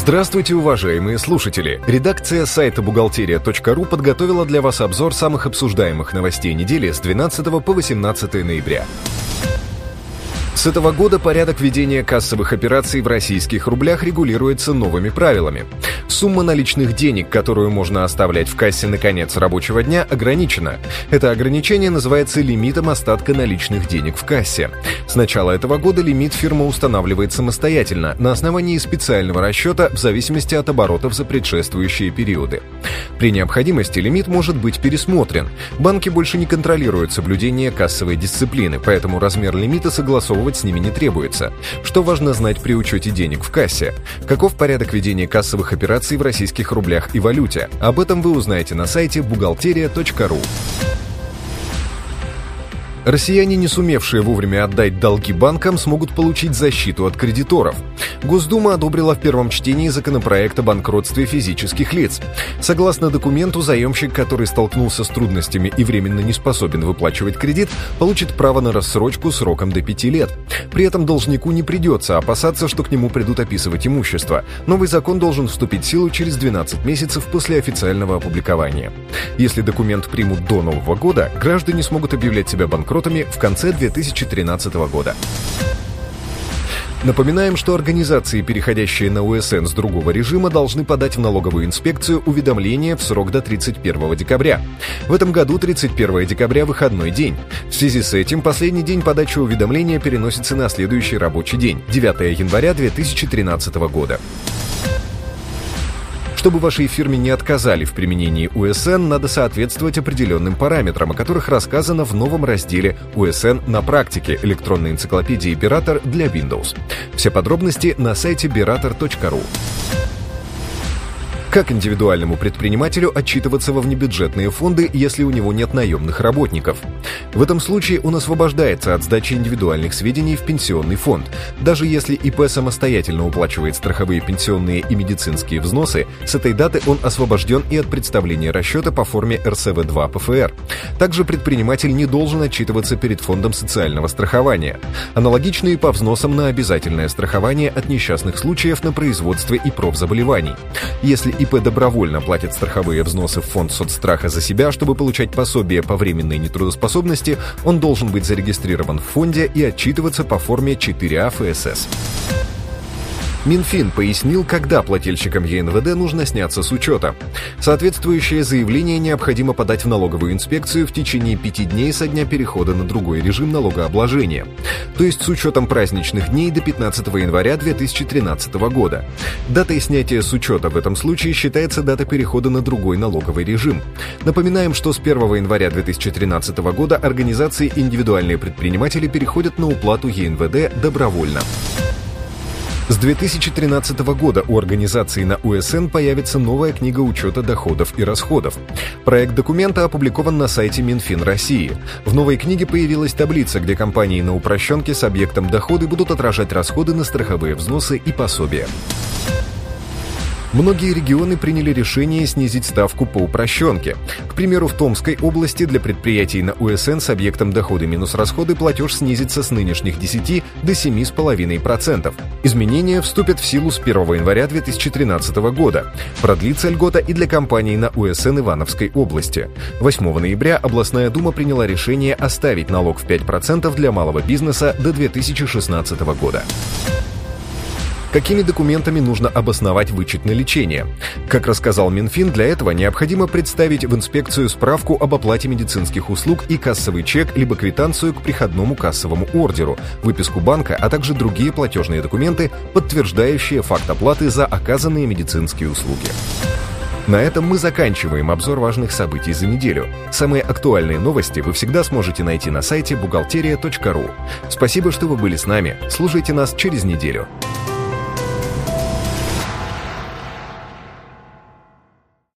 Здравствуйте, уважаемые слушатели! Редакция сайта бухгалтерия.ру подготовила для вас обзор самых обсуждаемых новостей недели с 12 по 18 ноября. С этого года порядок ведения кассовых операций в российских рублях регулируется новыми правилами. Сумма наличных денег, которую можно оставлять в кассе на конец рабочего дня, ограничена. Это ограничение называется лимитом остатка наличных денег в кассе. С начала этого года лимит фирма устанавливает самостоятельно на основании специального расчета в зависимости от оборотов за предшествующие периоды. При необходимости лимит может быть пересмотрен. Банки больше не контролируют соблюдение кассовой дисциплины, поэтому размер лимита согласовывать с ними не требуется. Что важно знать при учете денег в кассе? Каков порядок ведения кассовых операций в российских рублях и валюте? Об этом вы узнаете на сайте бухгалтерия.ру. Россияне, не сумевшие вовремя отдать долги банкам, смогут получить защиту от кредиторов. Госдума одобрила в первом чтении законопроект о банкротстве физических лиц. Согласно документу, заемщик, который столкнулся с трудностями и временно не способен выплачивать кредит, получит право на рассрочку сроком до 5 лет. При этом должнику не придется опасаться, что к нему придут описывать имущество. Новый закон должен вступить в силу через 12 месяцев после официального опубликования. Если документ примут до Нового года, граждане смогут объявлять себя банкротами банкротами в конце 2013 года. Напоминаем, что организации, переходящие на УСН с другого режима, должны подать в налоговую инспекцию уведомление в срок до 31 декабря. В этом году 31 декабря – выходной день. В связи с этим последний день подачи уведомления переносится на следующий рабочий день – 9 января 2013 года. Чтобы вашей фирме не отказали в применении УСН, надо соответствовать определенным параметрам, о которых рассказано в новом разделе «УСН на практике» электронной энциклопедии Биратор для Windows. Все подробности на сайте berator.ru. Как индивидуальному предпринимателю отчитываться во внебюджетные фонды, если у него нет наемных работников? В этом случае он освобождается от сдачи индивидуальных сведений в пенсионный фонд. Даже если ИП самостоятельно уплачивает страховые пенсионные и медицинские взносы, с этой даты он освобожден и от представления расчета по форме РСВ-2 ПФР. Также предприниматель не должен отчитываться перед фондом социального страхования. Аналогичные по взносам на обязательное страхование от несчастных случаев на производстве и профзаболеваний. Если ИП добровольно платит страховые взносы в фонд соцстраха за себя, чтобы получать пособие по временной нетрудоспособности, он должен быть зарегистрирован в фонде и отчитываться по форме 4А ФСС. Минфин пояснил, когда плательщикам ЕНВД нужно сняться с учета. Соответствующее заявление необходимо подать в налоговую инспекцию в течение пяти дней со дня перехода на другой режим налогообложения, то есть с учетом праздничных дней до 15 января 2013 года. Датой снятия с учета в этом случае считается дата перехода на другой налоговый режим. Напоминаем, что с 1 января 2013 года организации индивидуальные предприниматели переходят на уплату ЕНВД добровольно. С 2013 года у организации на УСН появится новая книга учета доходов и расходов. Проект документа опубликован на сайте Минфин России. В новой книге появилась таблица, где компании на упрощенке с объектом доходы будут отражать расходы на страховые взносы и пособия. Многие регионы приняли решение снизить ставку по упрощенке. К примеру, в Томской области для предприятий на УСН с объектом доходы минус расходы платеж снизится с нынешних 10 до 7,5%. Изменения вступят в силу с 1 января 2013 года. Продлится льгота и для компаний на УСН Ивановской области. 8 ноября областная дума приняла решение оставить налог в 5% для малого бизнеса до 2016 года. Какими документами нужно обосновать вычет на лечение? Как рассказал Минфин, для этого необходимо представить в инспекцию справку об оплате медицинских услуг и кассовый чек либо квитанцию к приходному кассовому ордеру, выписку банка, а также другие платежные документы, подтверждающие факт оплаты за оказанные медицинские услуги. На этом мы заканчиваем обзор важных событий за неделю. Самые актуальные новости вы всегда сможете найти на сайте бухгалтерия.ру. Спасибо, что вы были с нами. Слушайте нас через неделю.